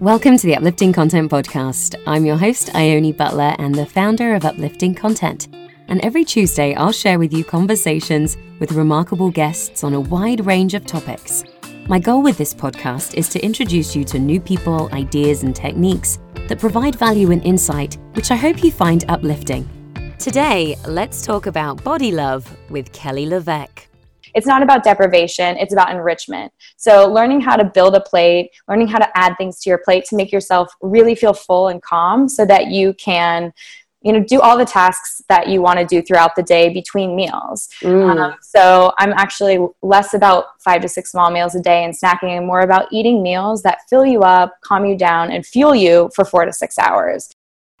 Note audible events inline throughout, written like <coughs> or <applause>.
Welcome to the Uplifting Content Podcast. I'm your host, Ione Butler, and the founder of Uplifting Content. And every Tuesday, I'll share with you conversations with remarkable guests on a wide range of topics. My goal with this podcast is to introduce you to new people, ideas, and techniques that provide value and insight, which I hope you find uplifting. Today, let's talk about body love with Kelly LeVeque it's not about deprivation it's about enrichment. So learning how to build a plate learning how to add things to your plate to make yourself really feel full and calm so that you can you know do all the tasks that you want to do throughout the day between meals. Mm. um, so i'm actually less about five to six small meals a day and snacking and more about eating meals that fill you up calm you down and fuel you for four to six hours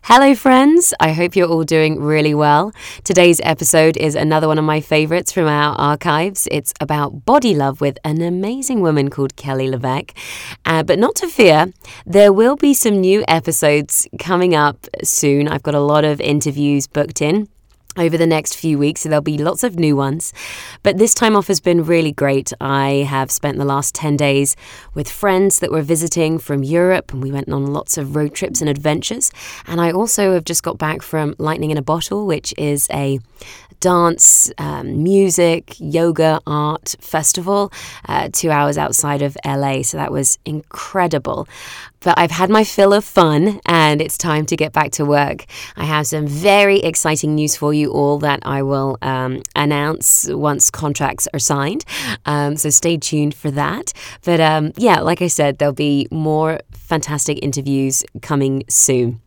Hello, friends. I hope you're all doing really well. Today's episode is another one of my favorites from our archives. It's about body love with an amazing woman called Kelly LeVeque. Uh, but not to fear, there will be some new episodes coming up soon. I've got a lot of interviews booked in over the next few weeks. So there'll be lots of new ones. But this time off has been really great. I have spent the last 10 days with friends that were visiting from Europe, and we went on lots of road trips and adventures. And I also have just got back from Lightning in a Bottle, which is a dance, um, music, yoga, art festival uh, two hours outside of LA. So that was incredible. But I've had my fill of fun and it's time to get back to work. I have some very exciting news for you all that I will um, announce once contracts are signed. Um, so stay tuned for that. But um, yeah, like I said, there'll be more fantastic interviews coming soon.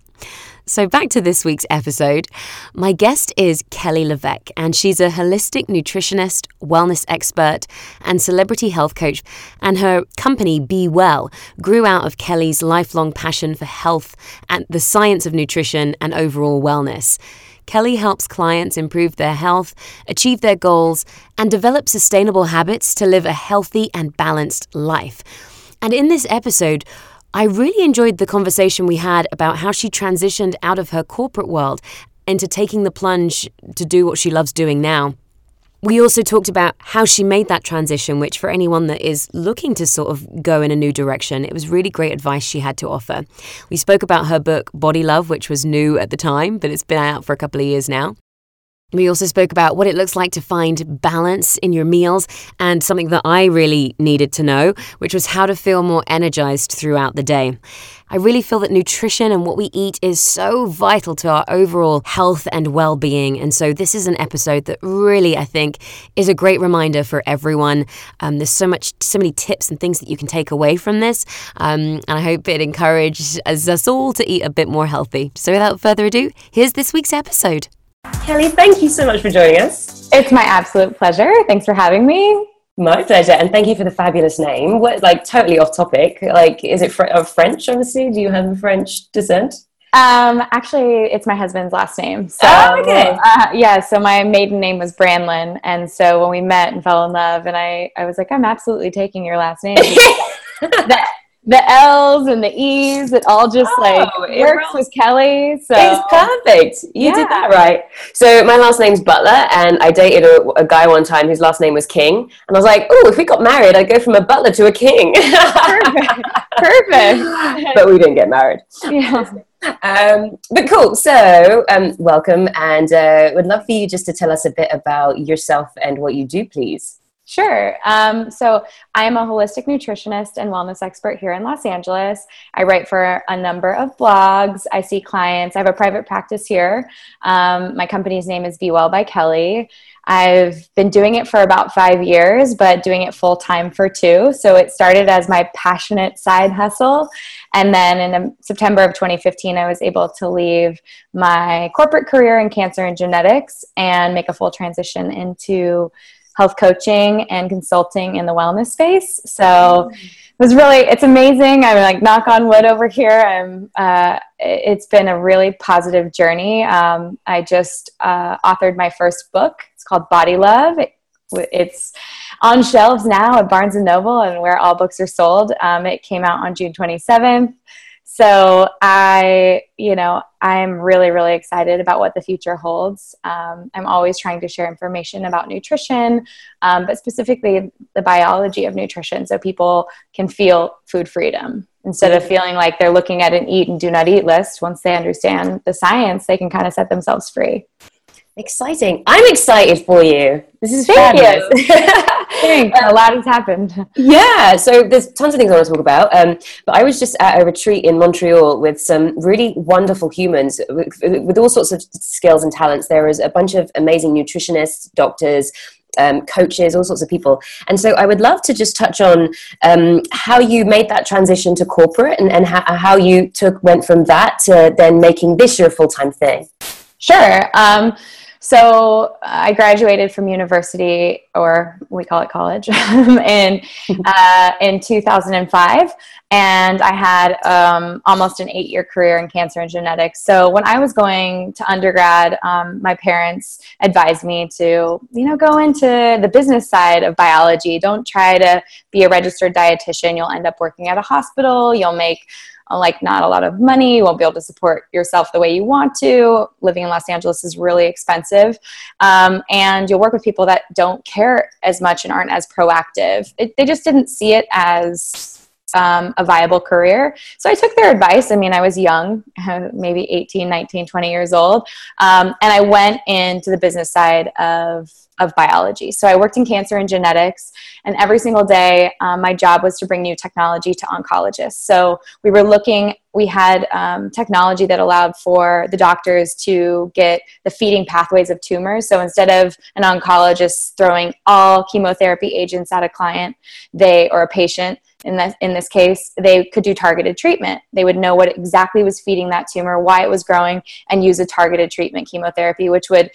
So, back to this week's episode. My guest is Kelly LeVeque, and she's a holistic nutritionist, wellness expert, and celebrity health coach. And her company, Be Well, grew out of Kelly's lifelong passion for health and the science of nutrition and overall wellness. Kelly helps clients improve their health, achieve their goals, and develop sustainable habits to live a healthy and balanced life. And in this episode, I really enjoyed the conversation we had about how she transitioned out of her corporate world into taking the plunge to do what she loves doing now. We also talked about how she made that transition, which, for anyone that is looking to sort of go in a new direction, it was really great advice she had to offer. We spoke about her book, Body Love, which was new at the time, but it's been out for a couple of years now. We also spoke about what it looks like to find balance in your meals and something that I really needed to know, which was how to feel more energized throughout the day. I really feel that nutrition and what we eat is so vital to our overall health and well being. And so, this is an episode that really, I think, is a great reminder for everyone. Um, there's so much, so many tips and things that you can take away from this. Um, and I hope it encourages us all to eat a bit more healthy. So, without further ado, here's this week's episode. Kelly, thank you so much for joining us. It's my absolute pleasure. Thanks for having me. My pleasure, and thank you for the fabulous name. What, like, totally off topic. Like, is it fr- of French? Obviously, do you have French descent? Um, actually, it's my husband's last name. So, oh, okay. Uh, yeah, so my maiden name was Branlin, and so when we met and fell in love, and I, I was like, I'm absolutely taking your last name. <laughs> that the L's and the E's, it all just oh, like works with Kelly. So it's perfect. You yeah. did that right. So my last name's Butler, and I dated a, a, guy one time whose last name was King, and I was like, oh, if we got married, I'd go from a butler to a king. Perfect. Perfect. <laughs> but we didn't get married. Yeah. Um, but cool. So, um, welcome, and uh, would love for you just to tell us a bit about yourself and what you do, please. Sure. Um, so I am a holistic nutritionist and wellness expert here in Los Angeles. I write for a number of blogs. I see clients. I have a private practice here. Um, my company's name is Be Well by Kelly. I've been doing it for about five years, but doing it full time for two. So it started as my passionate side hustle. And then in um, September of 2015, I was able to leave my corporate career in cancer and genetics and make a full transition into health coaching and consulting in the wellness space. So it was really, it's amazing. I'm like knock on wood over here. I'm, uh, it's been a really positive journey. Um, I just uh, authored my first book. It's called Body Love. It, it's on shelves now at Barnes and Noble and where all books are sold. Um, it came out on June 27th. So I, you know, I'm really, really excited about what the future holds. Um, I'm always trying to share information about nutrition, um, but specifically the biology of nutrition so people can feel food freedom. instead of feeling like they're looking at an eat and do not eat list once they understand the science they can kind of set themselves free Exciting. I'm excited for you. This is Thank fabulous. <laughs> <laughs> Thanks. a lot has happened. Yeah, so there's tons of things I want to talk about. Um, but I was just at a retreat in Montreal with some really wonderful humans with, with all sorts of skills and talents. There was a bunch of amazing nutritionists, doctors, um, coaches, all sorts of people. And so I would love to just touch on um, how you made that transition to corporate and, and how, how you took went from that to then making this your full time thing. Sure. Um, so I graduated from university, or we call it college, <laughs> in <laughs> uh, in 2005, and I had um, almost an eight year career in cancer and genetics. So when I was going to undergrad, um, my parents advised me to, you know, go into the business side of biology. Don't try to be a registered dietitian. You'll end up working at a hospital. You'll make like not a lot of money you won't be able to support yourself the way you want to. Living in los angeles is really expensive. Um, and you'll work with people that don't care as much and aren't as proactive. It, they just didn't see it as um, a viable career. So I took their advice. I mean, I was young, <laughs> maybe 18, 19, 20 years old. Um, and I went into the business side of, of biology. So I worked in cancer and genetics. And every single day, um, my job was to bring new technology to oncologists. So we were looking, we had um, technology that allowed for the doctors to get the feeding pathways of tumors. So instead of an oncologist throwing all chemotherapy agents at a client, they or a patient, in this in this case they could do targeted treatment they would know what exactly was feeding that tumor why it was growing and use a targeted treatment chemotherapy which would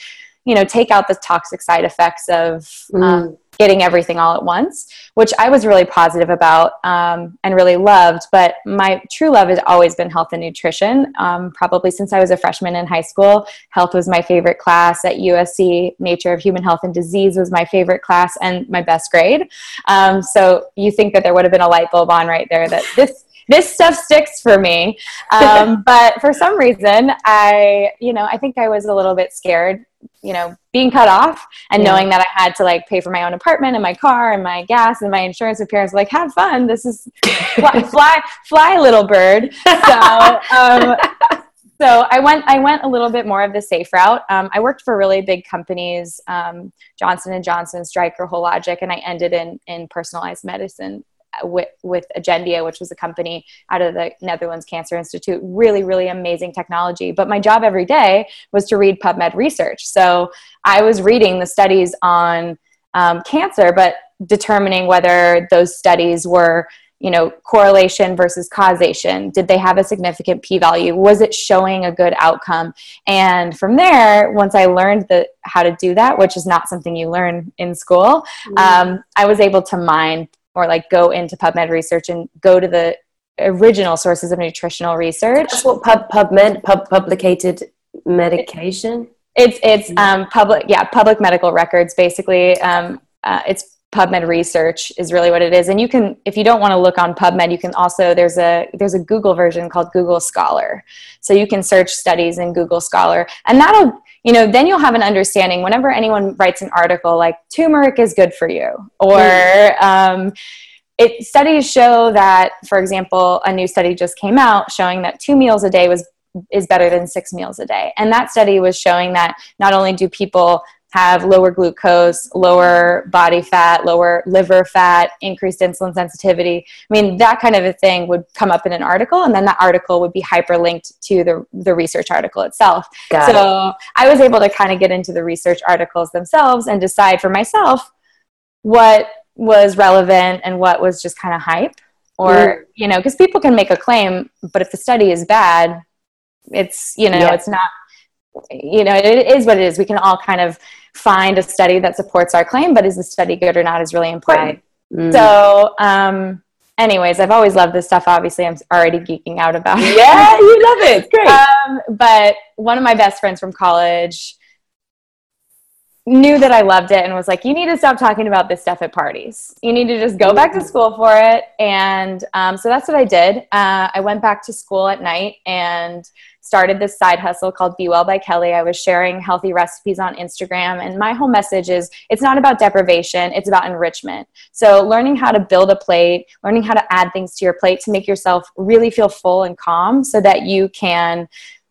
you know take out the toxic side effects of mm. Getting everything all at once, which I was really positive about um, and really loved. But my true love has always been health and nutrition. Um, probably since I was a freshman in high school, health was my favorite class at USC. Nature of Human Health and Disease was my favorite class and my best grade. Um, so you think that there would have been a light bulb on right there that this this stuff sticks for me. Um, <laughs> but for some reason, I, you know, I think I was a little bit scared you know being cut off and yeah. knowing that i had to like pay for my own apartment and my car and my gas and my insurance and parents were like have fun. This is <laughs> fly fly, fly little bird. So um, <laughs> so i went i went a little bit more of the safe route. Um, i worked for really big companies um, johnson and johnson stryker hologic and i ended in in personalized medicine with, with Agendia, which was a company out of the Netherlands Cancer Institute. Really, really amazing technology. But my job every day was to read PubMed research. So I was reading the studies on um, cancer, but determining whether those studies were you know correlation versus causation did they have a significant p-value was it showing a good outcome and from there once i learned the, how to do that which is not something you learn in school mm-hmm. um, i was able to mine or like go into PubMed research and go to the original sources of nutritional research. That's what Pub PubMed pub publicated medication. It's it's um, public yeah public medical records basically. Um, uh, it's PubMed research is really what it is, and you can if you don't want to look on PubMed, you can also there's a there's a Google version called Google Scholar, so you can search studies in Google Scholar, and that'll you know then you'll have an understanding whenever anyone writes an article like turmeric is good for you or um, it studies show that for example a new study just came out showing that two meals a day was is better than six meals a day. And that study was showing that not only do people have lower glucose, lower body fat, lower liver fat, increased insulin sensitivity. I mean, that kind of a thing would come up in an article, and then that article would be hyperlinked to the, the research article itself. Got so it. I was able to kind of get into the research articles themselves and decide for myself what was relevant and what was just kind of hype. Or, mm. you know, because people can make a claim, but if the study is bad, it's, you know, yeah. it's not you know, it is what it is. We can all kind of find a study that supports our claim, but is the study good or not is really important. Right. Mm. So, um, anyways, I've always loved this stuff. Obviously, I'm already geeking out about it. Yeah, you love it. Great. Um, but one of my best friends from college knew that I loved it and was like, you need to stop talking about this stuff at parties. You need to just go back to school for it. And um, so that's what I did. Uh, I went back to school at night and started this side hustle called Be Well by Kelly. I was sharing healthy recipes on Instagram. And my whole message is it's not about deprivation, it's about enrichment. So, learning how to build a plate, learning how to add things to your plate to make yourself really feel full and calm so that you can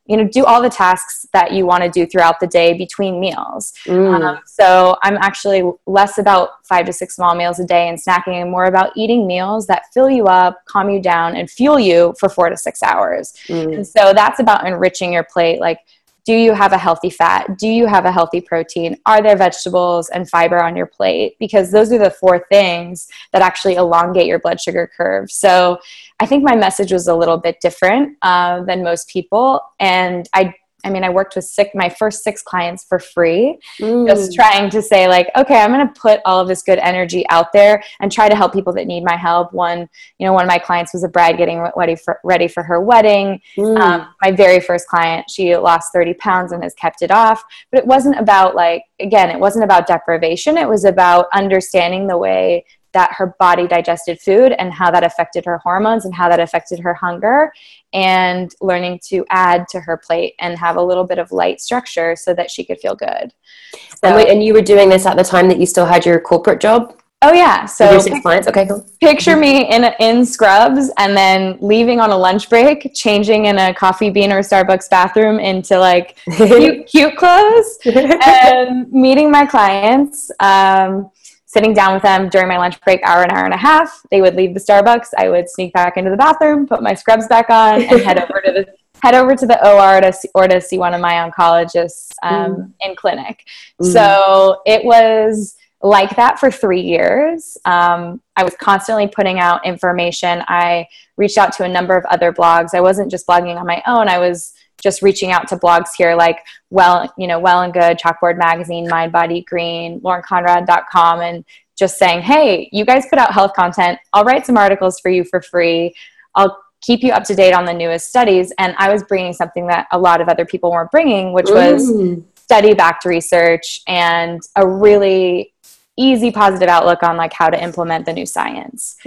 you know do all the tasks that you want to do throughout the day between meals mm. um, so i'm actually less about five to six small meals a day and snacking and more about eating meals that fill you up calm you down and fuel you for four to six hours mm. and so that's about enriching your plate like do you have a healthy fat? Do you have a healthy protein? Are there vegetables and fiber on your plate? Because those are the four things that actually elongate your blood sugar curve. So I think my message was a little bit different uh, than most people. And I I mean, I worked with six, my first six clients for free, mm. just trying to say, like, okay, I'm going to put all of this good energy out there and try to help people that need my help. One, you know, one of my clients was a bride getting ready for, ready for her wedding. Mm. Um, my very first client, she lost 30 pounds and has kept it off. But it wasn't about, like, again, it wasn't about deprivation. It was about understanding the way that her body digested food and how that affected her hormones and how that affected her hunger and learning to add to her plate and have a little bit of light structure so that she could feel good. So, and, wait, and you were doing this at the time that you still had your corporate job? Oh yeah, so six clients. Okay, cool. Picture me in in scrubs and then leaving on a lunch break, changing in a coffee bean or Starbucks bathroom into like <laughs> cute, cute clothes, <laughs> and meeting my clients. Um, sitting down with them during my lunch break, hour, an hour and a half. They would leave the Starbucks. I would sneak back into the bathroom, put my scrubs back on, and head over to the <laughs> head over to the OR to see, or to see one of my oncologists um, mm. in clinic. Mm. So it was like that for three years. Um, I was constantly putting out information. I reached out to a number of other blogs. I wasn't just blogging on my own. I was just reaching out to blogs here like well you know well and good chalkboard magazine mind body green laurenconrad.com and just saying hey you guys put out health content. I'll write some articles for you for free. I'll keep you up to date on the newest studies. And i was bringing something that a lot of other people weren't bringing which was study backed research and a really easy positive outlook on like how to implement the new science.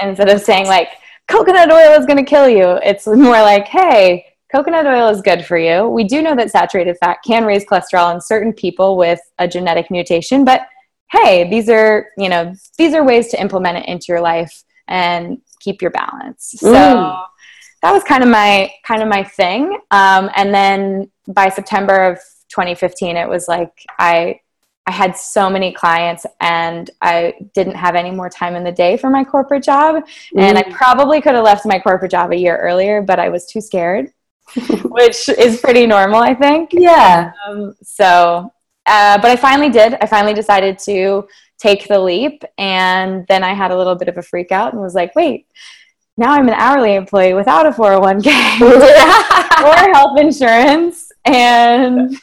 Instead of saying like coconut oil is going to kill you it's more like hey coconut oil is good for you. We do know that saturated fat can raise cholesterol in certain people with a genetic mutation, but hey, these are, you know, these are ways to implement it into your life and keep your balance. So mm. that was kind of my kind of my thing. Um, and then by September of 2015, it was like I I had so many clients and I didn't have any more time in the day for my corporate job. Mm. And I mm. probably could have left my corporate job a year earlier, but I was too scared. <laughs> which is pretty normal, I think. Yeah. Um, so, uh, but I finally did. I finally decided to take the leap. And then I had a little bit of a freak out and was like, wait, now I'm an hourly employee without a 401k <laughs> <laughs> or health insurance. And,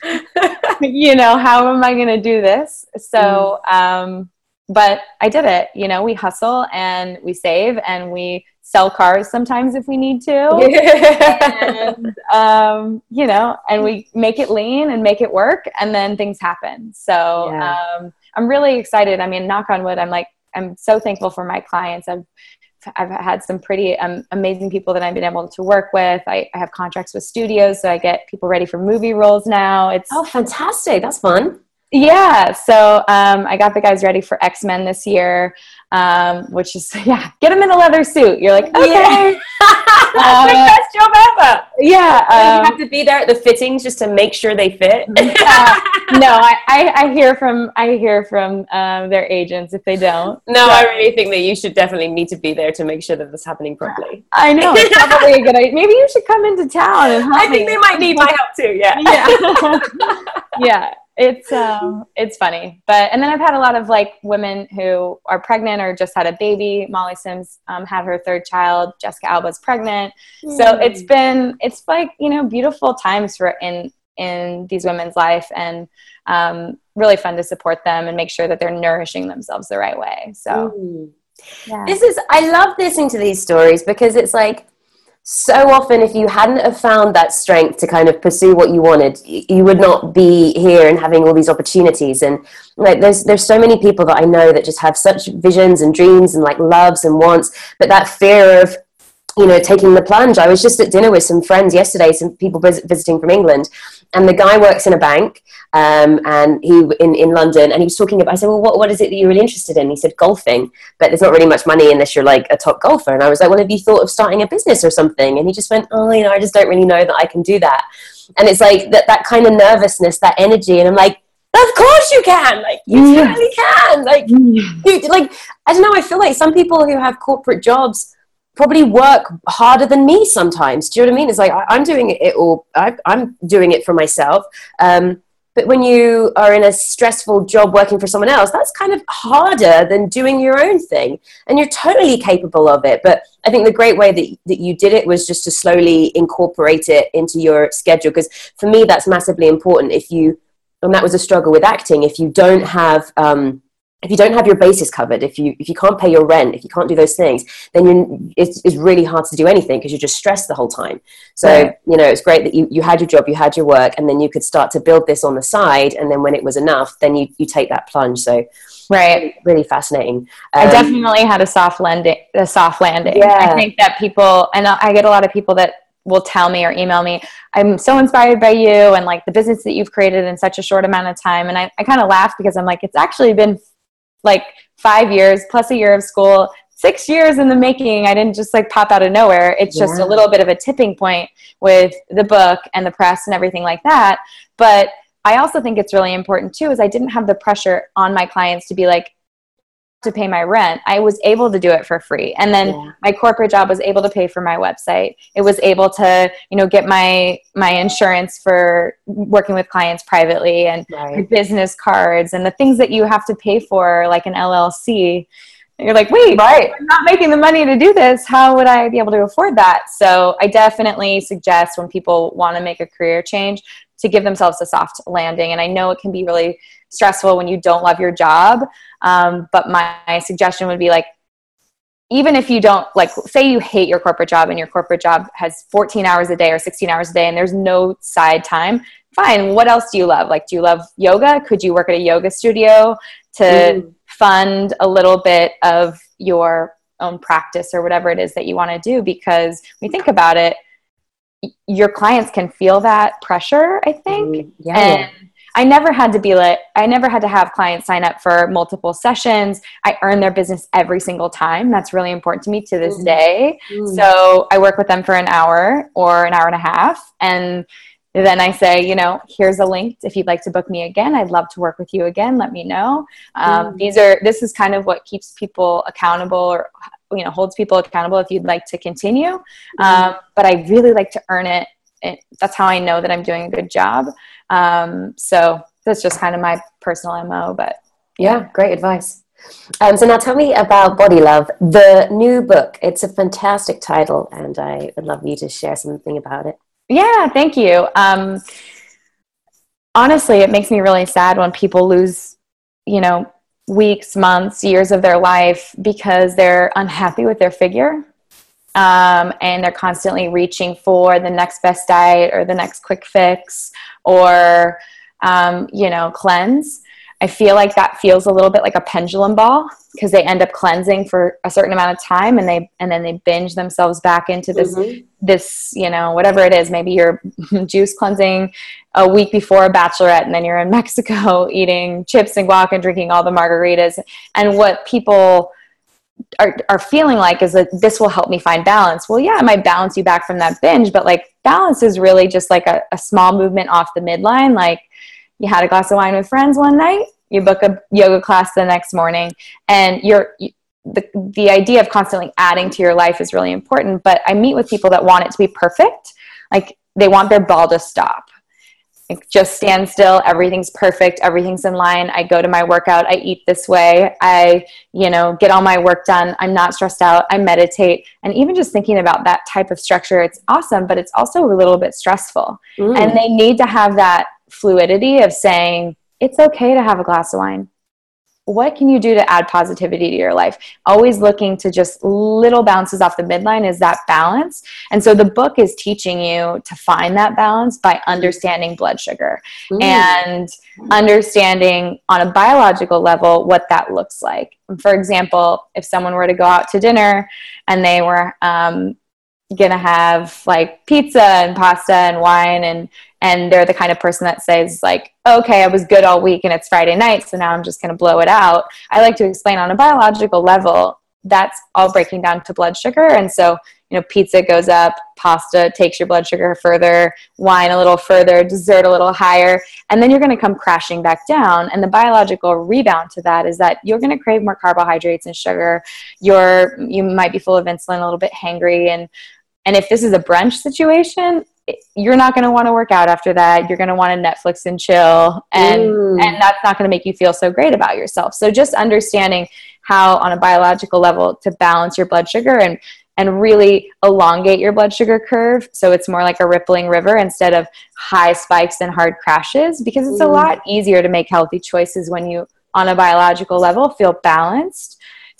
you know, how am I going to do this? So, mm. um, but I did it. You know, we hustle and we save and we sell cars sometimes if we need to. <laughs> and, um, you know, and we make it lean and make it work, and then things happen. So yeah. um, I'm really excited. I mean, knock on wood, I'm like, I'm so thankful for my clients. I've I've had some pretty um, amazing people that I've been able to work with. I, I, have contracts with studios, so I get people ready for movie roles now. It's oh, fantastic! That's fun. Yeah, so um, I got the guys ready for X Men this year, um, which is <laughs> yeah, get them in a leather suit. You're like, okay, <laughs> yeah. uh, best job ever. Yeah, um, you have to be there at the fittings just to make sure they fit. <laughs> no, I, I, I, hear from I hear from um, their agents if they don't. No, so. I really think that you should definitely need to be there to make sure that this happening properly. I know it's probably a good idea. Maybe you should come into town and I think me. they might need my help too. Yeah, yeah, yeah it's um it's funny but and then i've had a lot of like women who are pregnant or just had a baby molly sims um, had her third child jessica alba's pregnant mm. so hmm. it's been it's like you know beautiful times for in in these women's life and um, really fun to support them and make sure that they're nourishing themselves the right way so mm. yeah. this is i love listening to these stories because it's like so often if you hadn't have found that strength to kind of pursue what you wanted you would not be here and having all these opportunities. And like there's there's so many people that i know that just have such visions and dreams and like loves and wants but that fear of you know taking the plunge i was just at dinner with some friends yesterday some people visiting from england and the guy works in a bank um, and he in, in London, and he was talking about. I said, "Well, what, what is it that you're really interested in?" He said, "Golfing, but there's not really much money unless you're like a top golfer." And I was like, "Well, have you thought of starting a business or something?" And he just went, "Oh, you know, I just don't really know that I can do that." And it's like that that kind of nervousness, that energy, and I'm like, of course you can like you yeah. really can like you, like i don't know i feel like some people who have corporate jobs probably work harder than me sometimes do you know what i mean it's like I, am doing it all I, am doing it for myself um, but when you are in a stressful job working for someone else, that's kind of harder than doing your own thing. And you're totally capable of it. But I think the great way that, that you did it was just to slowly incorporate it into your schedule. Because for me, that's massively important. If you, and that was a struggle with acting, if you don't have, um, if you don't have your bases covered, if you if you can't pay your rent, if you can't do those things, then you it's, it's really hard to do anything because you're just stressed the whole time. So right. you know it's great that you, you had your job, you had your work, and then you could start to build this on the side. And then when it was enough, then you you take that plunge. So right, really, really fascinating. Um, I definitely had a soft landing. A soft landing. Yeah. I think that people, and I get a lot of people that will tell me or email me, I'm so inspired by you and like the business that you've created in such a short amount of time. And I, I kind of laugh because I'm like, it's actually been like five years plus a year of school six years in the making. I didn't just like pop out of nowhere. It's yeah. just a little bit of a tipping point with the book and the press and everything like that. But i also think it's really important too is i didn't have the pressure on my clients to be like to pay my rent i was able to do it for free and then yeah. my corporate job was able to pay for my website it was able to you know get my my insurance for working with clients privately and right. business cards and the things that you have to pay for like an llc you're like wait right. i'm not making the money to do this how would i be able to afford that so i definitely suggest when people want to make a career change to give themselves a soft landing and i know it can be really stressful when you don't love your job. Um, but my, my suggestion would be like, even if you don't like say you hate your corporate job and your corporate job has 14 hours a day or 16 hours a day and there's no side time fine what else do you love like do you love yoga could you work at a yoga studio to mm. fund a little bit of your own practice or whatever it is that you want to do because we think about it your clients can feel that pressure i think mm. yeah, and I never had to be like, I never had to have clients sign up for multiple sessions. I earn their business every single time. That's really important to me to this mm. day. Mm. So I work with them for an hour or an hour and a half. And then I say, you know, here's a link. If you'd like to book me again, I'd love to work with you again. Let me know. Um, mm. These are, this is kind of what keeps people accountable or, you know, holds people accountable if you'd like to continue. Mm. Um, but I really like to earn it. it. That's how I know that I'm doing a good job. Um, so that's just kind of my personal MO, but yeah, yeah great advice. Um, so now tell me about Body Love, the new book. It's a fantastic title, and I would love you to share something about it. Yeah, thank you. Um, honestly, it makes me really sad when people lose, you know, weeks, months, years of their life because they're unhappy with their figure. Um, and they're constantly reaching for the next best diet or the next quick fix or um, you know cleanse i feel like that feels a little bit like a pendulum ball because they end up cleansing for a certain amount of time and they and then they binge themselves back into this mm-hmm. this you know whatever it is maybe you're <laughs> juice cleansing a week before a bachelorette and then you're in <laughs> mexico eating chips and guac and drinking all the margaritas and what people are, are feeling like is that this will help me find balance. Well, yeah, it might balance you back from that binge, but like balance is really just like a, a small movement off the midline. Like you had a glass of wine with friends one night, you book a yoga class the next morning, and you're the, the idea of constantly adding to your life is really important. But I meet with people that want it to be perfect. Like they want their ball to stop Like just stand still everything's perfect everything's in line i go to my workout i eat this way i you know get all my work done i'm not stressed out i meditate and even just thinking about that type of structure it's awesome but it's also a little bit stressful mm. and they need to have that fluidity of saying it's okay to have a glass of wine. What can you do to add positivity to your life? Always looking to just little bounces off the midline is that balance. And so the book is teaching you to find that balance by understanding blood sugar mm. and understanding on a biological level what that looks like. For example if someone were to go out to dinner and they were um, gonna have like pizza and pasta and wine and and they're the kind of person that says like okay i was good all week and it's friday night so now i'm just gonna blow it out. I like to explain on a biological level that's all breaking down to blood sugar. And so you know pizza goes up pasta takes your blood sugar further wine a little further dessert a little higher and then you're going to come crashing back down. And the biological rebound to that is that you're going to crave more carbohydrates and sugar. You're you might be full of insulin a little bit hangry and and if this is a brunch situation, you're not going to want to work out after that. You're going to want to Netflix and chill, and mm. and that's not going to make you feel so great about yourself. So just understanding how, on a biological level, to balance your blood sugar and and really elongate your blood sugar curve so it's more like a rippling river instead of high spikes and hard crashes because it's mm. a lot easier to make healthy choices when you on a biological level feel balanced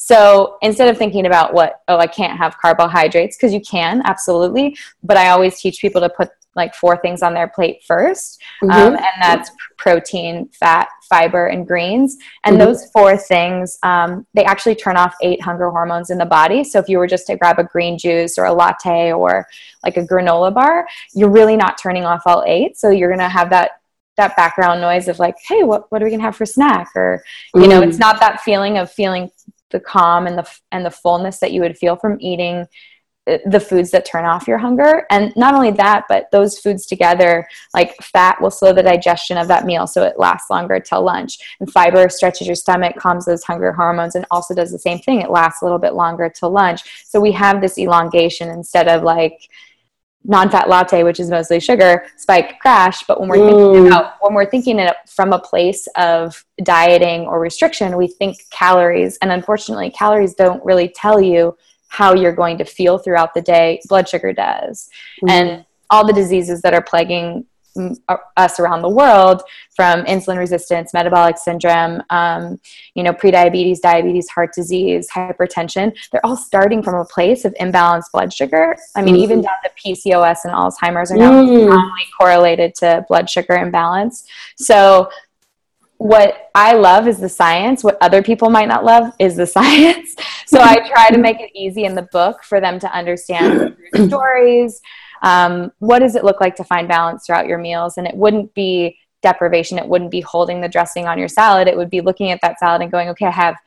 so instead of thinking about what, oh, I can't have carbohydrates, because you can, absolutely. But I always teach people to put like four things on their plate 1st um, mm-hmm. um, and that's protein, fat, fiber, and greens. And mm-hmm. those four things, um, they actually turn off eight hunger hormones in the body. So if you were just to grab a green juice or a latte or like a granola bar, you're really not turning off all eight. So you're going to have that that background noise of like, hey, what, what are we gonna have for snack? Or, you mm. know, it's not that feeling of feeling the calm and the and the fullness that you would feel from eating uh, the foods that turn off your hunger. And not only that but those foods together like fat will slow the digestion of that meal so it lasts longer till lunch. And fiber stretches your stomach calms those hunger hormones and also does the same thing. It lasts a little bit longer till lunch. So we have this elongation instead of like non-fat latte which is mostly sugar spike crash but when we're mm. thinking about when we're thinking it from a place of dieting or restriction we think calories and unfortunately calories don't really tell you how you're going to feel throughout the day blood sugar does mm. and all the diseases that are plaguing us around the world from insulin resistance, metabolic syndrome, um, you know, prediabetes, diabetes, heart disease, hypertension. They're all starting from a place of imbalanced blood sugar. I mean, mm even down to PCOS and Alzheimer's are now mm. correlated to blood sugar imbalance. So what I love is the science. What other people might not love is the <laughs> science. So I try to make it easy in the book for them to understand <clears throat> <clears throat> stories, um, what does it look like to find balance throughout your meals? And it wouldn't be deprivation. It wouldn't be holding the dressing on your salad. It would be looking at that salad and going okay i have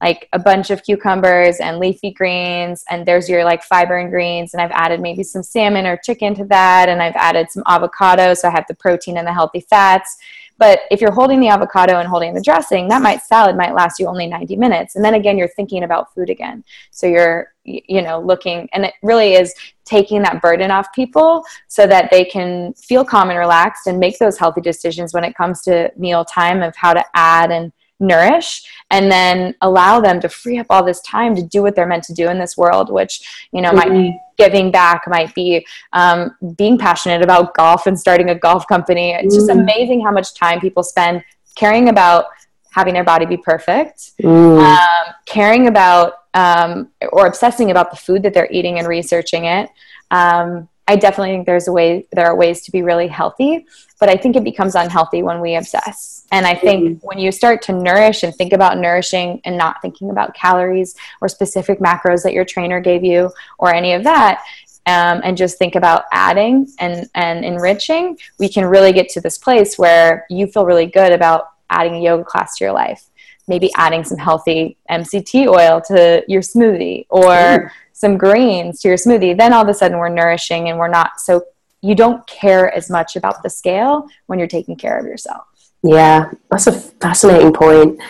like a bunch of cucumbers and leafy greens and there's your like fiber and greens and i've added maybe some salmon or chicken to that and i've added some avocado so i have the protein and the healthy fats but if you're holding the avocado and holding the dressing, that might salad might last you only 90 minutes. And then again, you're thinking about food again. So you're, you know, looking, and it really is taking that burden off people so that they can feel calm and relaxed and make those healthy decisions when it comes to meal time of how to add and nourish and then allow them to free up all this time to do what they're meant to do in this world which you know mm-hmm. might be mm-hmm. giving back might be um, being passionate about golf and starting a golf company it's mm-hmm. just amazing how much time people spend caring about having their body be perfect mm. um, caring about um, or obsessing about the food that they're eating and researching it um, I definitely think there's a way there are ways to be really healthy, but I think it becomes unhealthy when we obsess. And I think mm-hmm. when you start to nourish and think about nourishing and not thinking about calories or specific macros that your trainer gave you or any of that, um, and just think about adding and, and enriching, we can really get to this place where you feel really good about adding a yoga class to your life. Maybe adding some healthy MCT oil to your smoothie or mm some greens to your smoothie, then all of a sudden we're nourishing and we're not so you don't care as much about the scale when you're taking care of yourself. Yeah, that's a fascinating point.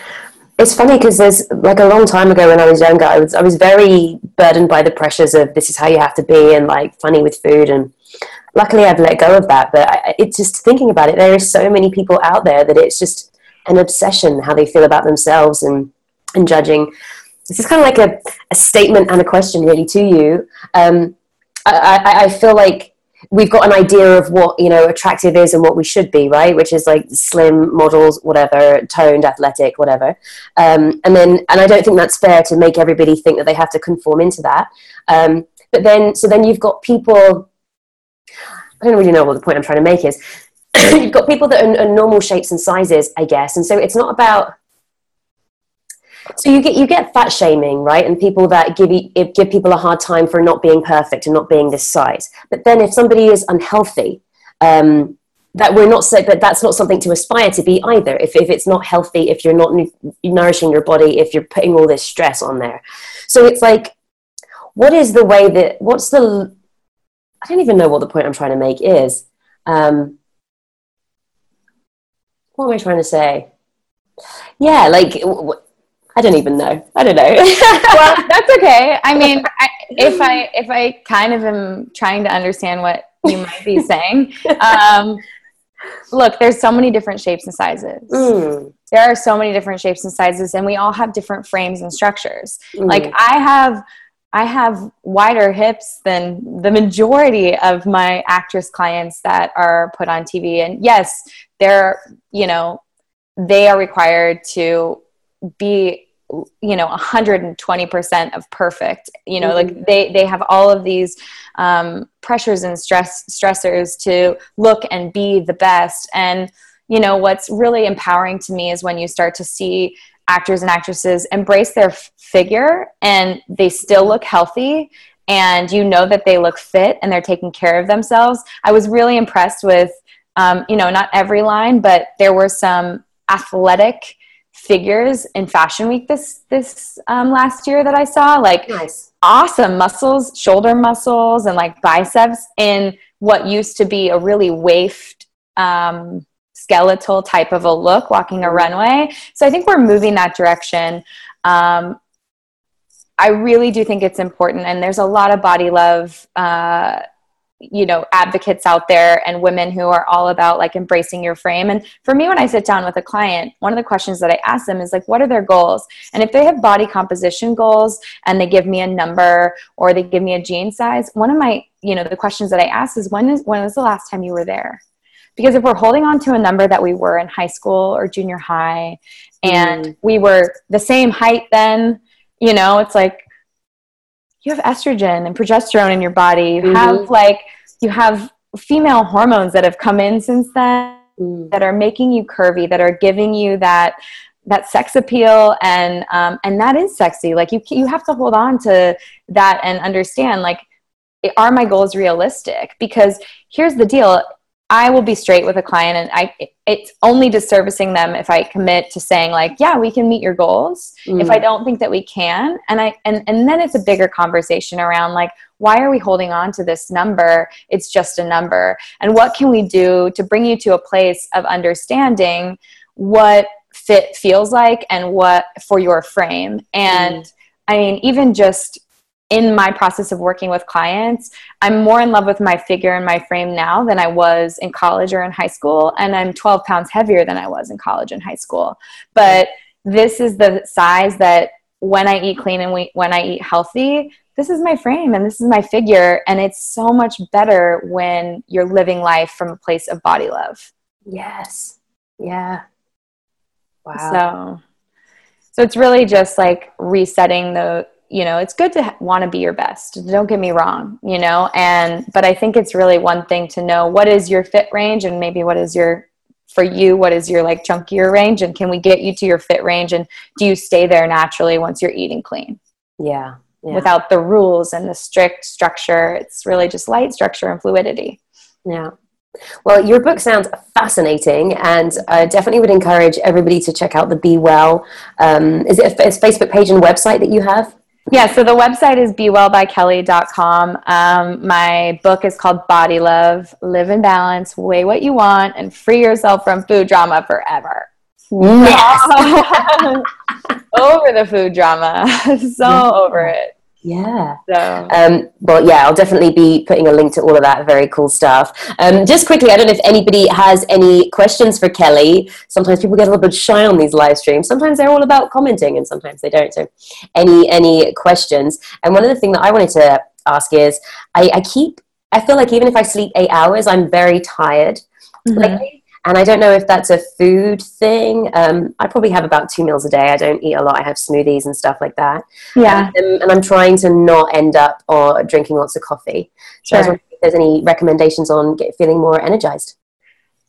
It's funny because there's like a long time ago when I was younger, I was I was very burdened by the pressures of this is how you have to be and like funny with food and luckily I've let go of that. But I, it's just thinking about it, there are so many people out there that it's just an obsession how they feel about themselves and and judging this is kind of like a, a statement and a question really to you. Um, I, I, I feel like we've got an idea of what you know attractive is and what we should be right? Which is like slim models whatever toned athletic whatever. Um, and then and i don't think that's fair to make everybody think that they have to conform into that. Um, but then so then you've got people i don't really know what the point i'm trying to make is. <coughs> You've got people that are, are normal shapes and sizes i guess. And so it's not about so you get you get fat shaming right? And people that give give people a hard time for not being perfect and not being this size. But then if somebody is unhealthy um, that we're not so that's not something to aspire to be either. If, if it's not healthy if you're not nourishing your body if you're putting all this stress on there. So it's like what is the way that what's the i don't even know what the point i'm trying to make is. Um, what am i trying to say? Yeah like w- I don't even know. I don't know. <laughs> well, that's okay. I mean, <laughs> I, if I if I kind of am trying to understand what you might be saying, <laughs> um, look, there's so many different shapes and sizes. Mm. There are so many different shapes and sizes, and we all have different frames and structures. Mm. Like I have. I have wider hips than the majority of my actress clients that are put on TV. And yes, they're, you know, they are required to be you know 120% of perfect. You know mm-hmm. like they they have all of these um, pressures and stress stressors to look and be the best. And you know what's really empowering to me is when you start to see actors and actresses embrace their f- figure and they still look healthy and you know that they look fit and they're taking care of themselves. I was really impressed with um, you know not every line but there were some athletic figures in fashion week this this um, last year that i saw like nice. awesome muscles shoulder muscles and like biceps in what used to be a really wafted um, skeletal type of a look walking a mm-hmm. runway so i think we're moving that direction um, i really do think it's important and there's a lot of body love uh, you know advocates out there and women who are all about like embracing your frame. And for me when i sit down with a client one of the questions that i ask them is like what are their goals? And if they have body composition goals and they give me a number or they give me a jean size one of my you know the questions that i ask is when is when was the last time you were there? Because if we're holding on to a number that we were in high school or junior high and mm. we were the same height then you know it's like you have estrogen and progesterone in your body. You mm-hmm. have like you have female hormones that have come in since then mm. that are making you curvy, that are giving you that that sex appeal and um, and that is sexy. Like you you have to hold on to that and understand like are my goals realistic? Because here's the deal I will be straight with a client and I it's only disservicing them if I commit to saying like, yeah, we can meet your goals. Mm. If I don't think that we can, and I and and then it's a bigger conversation around like why are we holding on to this number? It's just a number. And what can we do to bring you to a place of understanding what fit feels like and what for your frame? And mm. I mean, even just in my process of working with clients, I'm more in love with my figure and my frame now than I was in college or in high school. And I'm 12 pounds heavier than I was in college and high school. But this is the size that when I eat clean and we, when I eat healthy, this is my frame and this is my figure. And it's so much better when you're living life from a place of body love. Yes. Yeah. Wow. So, so it's really just like resetting the you know it's good to want to be your best don't get me wrong you know and but i think it's really one thing to know what is your fit range and maybe what is your for you what is your like chunkier range and can we get you to your fit range and do you stay there naturally once you're eating clean yeah, yeah. without the rules and the strict structure it's really just light structure and fluidity yeah well, your book sounds fascinating, and I definitely would encourage everybody to check out the Be Well. Um, is it a, a Facebook page and website that you have? Yeah, so the website is bewellbykelly.com. Um, my book is called Body Love Live in Balance, Weigh What You Want, and Free Yourself from Food Drama Forever. Yes. <laughs> over the food drama. <laughs> so over it. Yeah. So. Um, well, yeah, I'll definitely be putting a link to all of that very cool stuff. Um, just quickly, I don't know if anybody has any questions for Kelly. Sometimes people get a little bit shy on these live streams. Sometimes they're all about commenting, and sometimes they don't. So, any any questions? And one of the things that I wanted to ask is, I, I keep I feel like even if I sleep eight hours, I'm very tired Mhm. lately. And I don't know if that's a food thing. Um, I probably have about two meals a day. I don't eat a lot. I have smoothies and stuff like that. Yeah. Um, and I'm trying to not end up or drinking lots of coffee. So I was Sure. wondering if there's any recommendations on get, feeling more energized.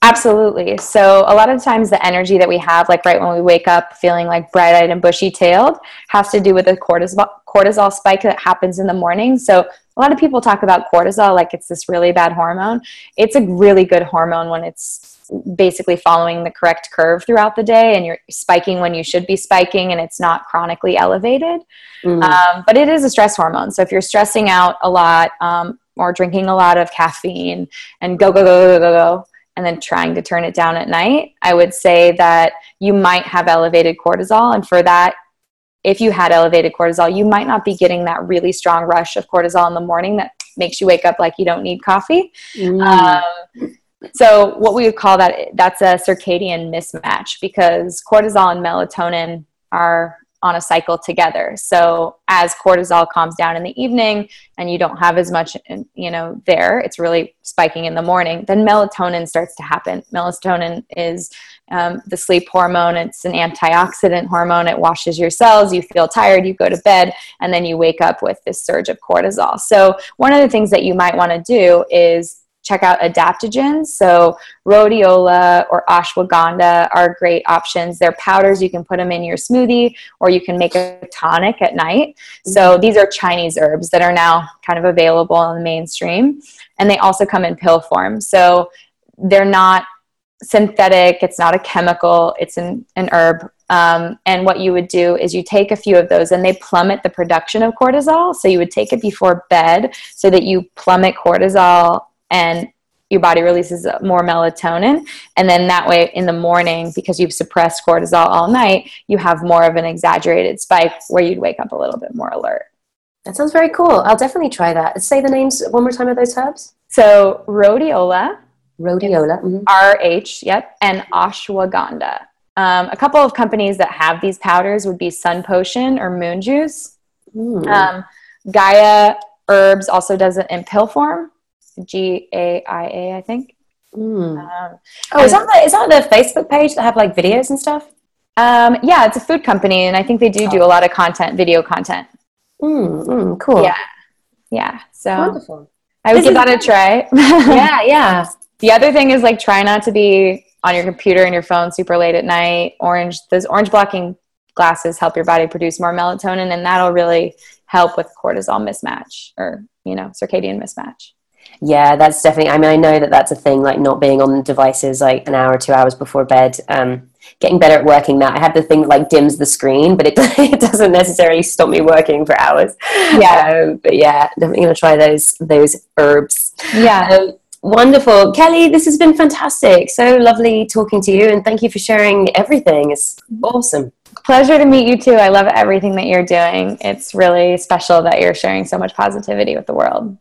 Absolutely. So a lot of times the energy that we have, like right when we wake up feeling like bright-eyed and bushy-tailed, has to do with the cortisol cortisol spike that happens in the morning. So a lot of people talk about cortisol like it's this really bad hormone. It's a really good hormone when it's basically following the correct curve throughout the day and you're spiking when you should be spiking and it's not chronically elevated. Mm. Um, but it is a stress hormone. So if you're stressing out a lot um, or drinking a lot of caffeine and go, go, go, go, go, go, and then trying to turn it down at night, I would say that you might have elevated cortisol. And for that, if you had elevated cortisol, you might not be getting that really strong rush of cortisol in the morning that makes you wake up like you don't need coffee. Mm. Um, so what we would call that that's a circadian mismatch because cortisol and melatonin are on a cycle together. So as cortisol calms down in the evening and you don't have as much you know there, it's really spiking in the morning, then melatonin starts to happen. Melatonin is um, the sleep hormone. It's an antioxidant hormone. It washes your cells. You feel tired. You go to bed, and then you wake up with this surge of cortisol. So one of the things that you might want to do is check out adaptogens. So rhodiola or ashwagandha are great options. They're powders. You can put them in your smoothie or you can make a tonic at night. So these are Chinese herbs that are now kind of available in the mainstream. And they also come in pill form. So they're not synthetic, it's not a chemical, it's an, an herb. Um, and what you would do is you take a few of those and they plummet the production of cortisol. So you would take it before bed so that you plummet cortisol and your body releases more melatonin. And then that way in the morning, because you've suppressed cortisol all night, you have more of an exaggerated spike where you'd wake up a little bit more alert. That sounds very cool. I'll definitely try that. Say the names one more time of those herbs. So rhodiola, Rhodiola. mhm. RH, yep, and ashwagandha. Um, a couple of companies that have these powders would be Sun Potion or Moon Juice. Mm. Um, Gaia Herbs also does it in pill form, G A I A, I think. Mm. Um, Oh, is that the, is that the Facebook page that have like videos and stuff? um, yeah, it's a food company, and I think they do do a lot of content, video content. Mm, mm, cool. Yeah, yeah. So Wonderful. I would This give that a try. <laughs> yeah, yeah. The other thing is like try not to be on your computer and your phone super late at night. Orange, those orange blocking glasses help your body produce more melatonin, and that'll really help with cortisol mismatch or you know circadian mismatch. Yeah, that's definitely. I mean, I know that that's a thing. Like not being on devices like an hour, or two hours before bed. Um, getting better at working that. I have the thing that like dims the screen, but it, <laughs> it doesn't necessarily stop me working for hours. Yeah. Um, but yeah, definitely gonna try those those herbs. Yeah. Um, wonderful, Kelly. This has been fantastic. So lovely talking to you, and thank you for sharing everything. It's awesome. Pleasure to meet you too. I love everything that you're doing. It's really special that you're sharing so much positivity with the world.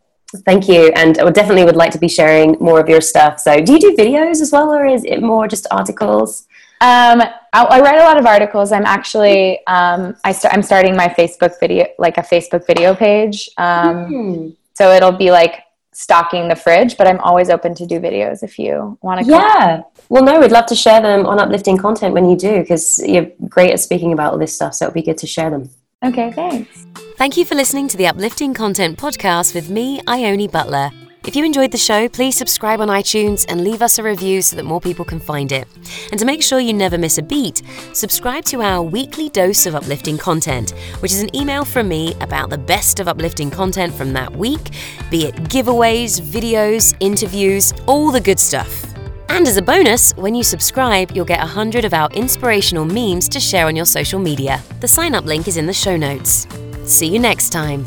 Thank you, and I definitely would like to be sharing more of your stuff. So, do you do videos as well, or is it more just articles? Um, I, I write a lot of articles. I'm actually um, I st- I'm starting my Facebook video, like a Facebook video page. Um, Hmm. So it'll be like stocking the fridge, but I'm always open to do videos if you want to. Yeah. Well, no, we'd love to share them on uplifting content when you do, because you're great at speaking about all this stuff. So it would be good to share them. Okay, thanks. Thank you for listening to the Uplifting Content Podcast with me, Ione Butler. If you enjoyed the show, please subscribe on iTunes and leave us a review so that more people can find it. And to make sure you never miss a beat, subscribe to our weekly dose of uplifting content, which is an email from me about the best of uplifting content from that week, be it giveaways, videos, interviews, all the good stuff. And as a bonus, when you subscribe, you'll get 100 of our inspirational memes to share on your social media. The sign up link is in the show notes. See you next time.